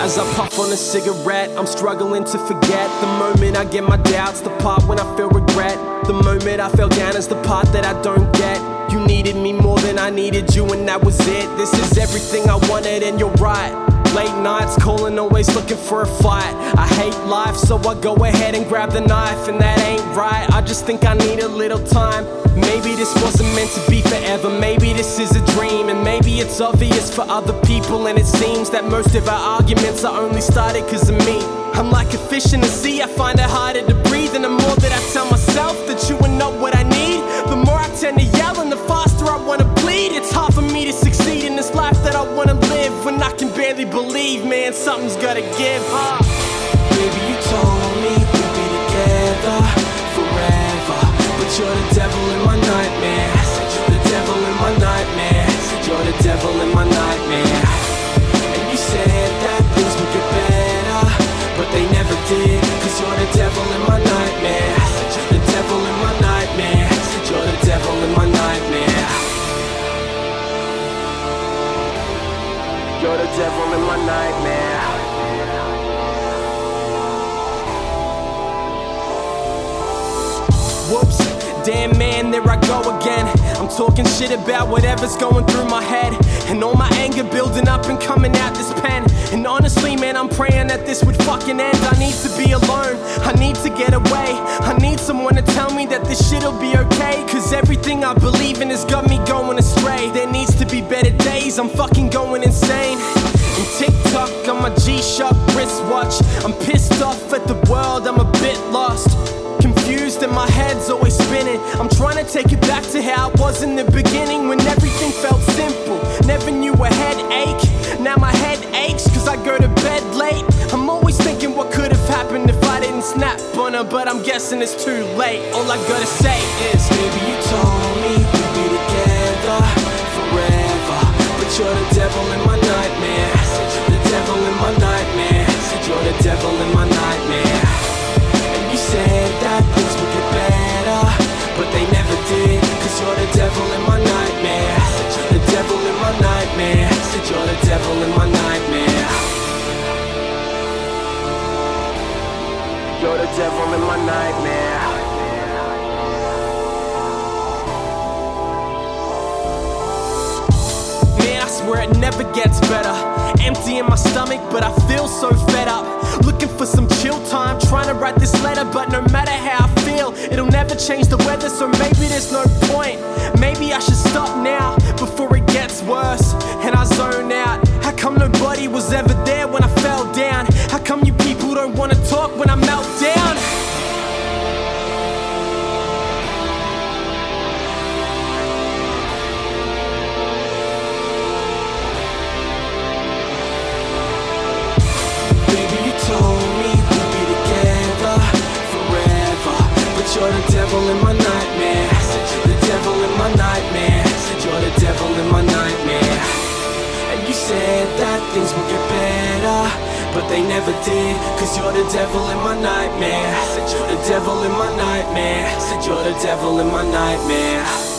As I puff on a cigarette, I'm struggling to forget the moment I get my doubts, the part when I feel regret. The moment I fell down is the part that I don't get. You needed me more than I needed you, and that was it. This is everything I wanted, and you're right. Late nights calling, always looking for a fight. I hate life, so I go ahead and grab the knife, and that ain't right. I just think I need a little time. Maybe this wasn't meant to be forever. Maybe this is a dream, and maybe it's obvious for other people. And it seems that most of our arguments are only started because of me. I'm like a fish in the sea, I find it harder to breathe. And the more that I tell myself that you are not what I need, the more I tend to yell, and the faster I wanna bleed. It's hard for me to succeed in this life that I wanna live when I can barely believe, man, something's gotta give, huh? Baby, you told You're the devil in my nightmare. Whoops, damn man, there I go again. I'm talking shit about whatever's going through my head. And all my anger building up and coming out this pen. And honestly, man, I'm praying that this would fucking end. I need to be alone, I need to get away. I need someone to tell me that this shit'll be okay. Cause everything I believe in has got me going astray. There needs to be better days, I'm fucking going insane. And TikTok on my G-Shock wristwatch. I'm pissed off at the world, I'm a bit lost. Confused and my head's always spinning. I'm trying to take it back to how it was in the beginning when everything I go to bed late. I'm always thinking what could have happened if I didn't snap on her, but I'm guessing it's too late. All I gotta say is, maybe you told me we'd be together forever. But you're the devil in my nightmare. The devil in my nightmare. You're the devil in my nightmare. And you said that things would get better, but they never did. Cause you're the devil in my nightmare. The devil in my nightmare. You're the devil in my nightmare. Devil in my nightmare. Man, I swear it never gets better. Empty in my stomach, but I feel so fed up. Looking for some chill time, trying to write this letter, but no matter how I feel, it'll never change the weather, so maybe there's no point. Maybe I should stop now before it gets worse and I zone out. How come nobody was ever there when I you're the devil in my nightmare. The devil in my nightmare. You're the devil in my nightmare. And you said that things would get better. But they never did, cause you're the devil in my nightmare. Said you're the devil in my nightmare. Said you're the devil in my nightmare.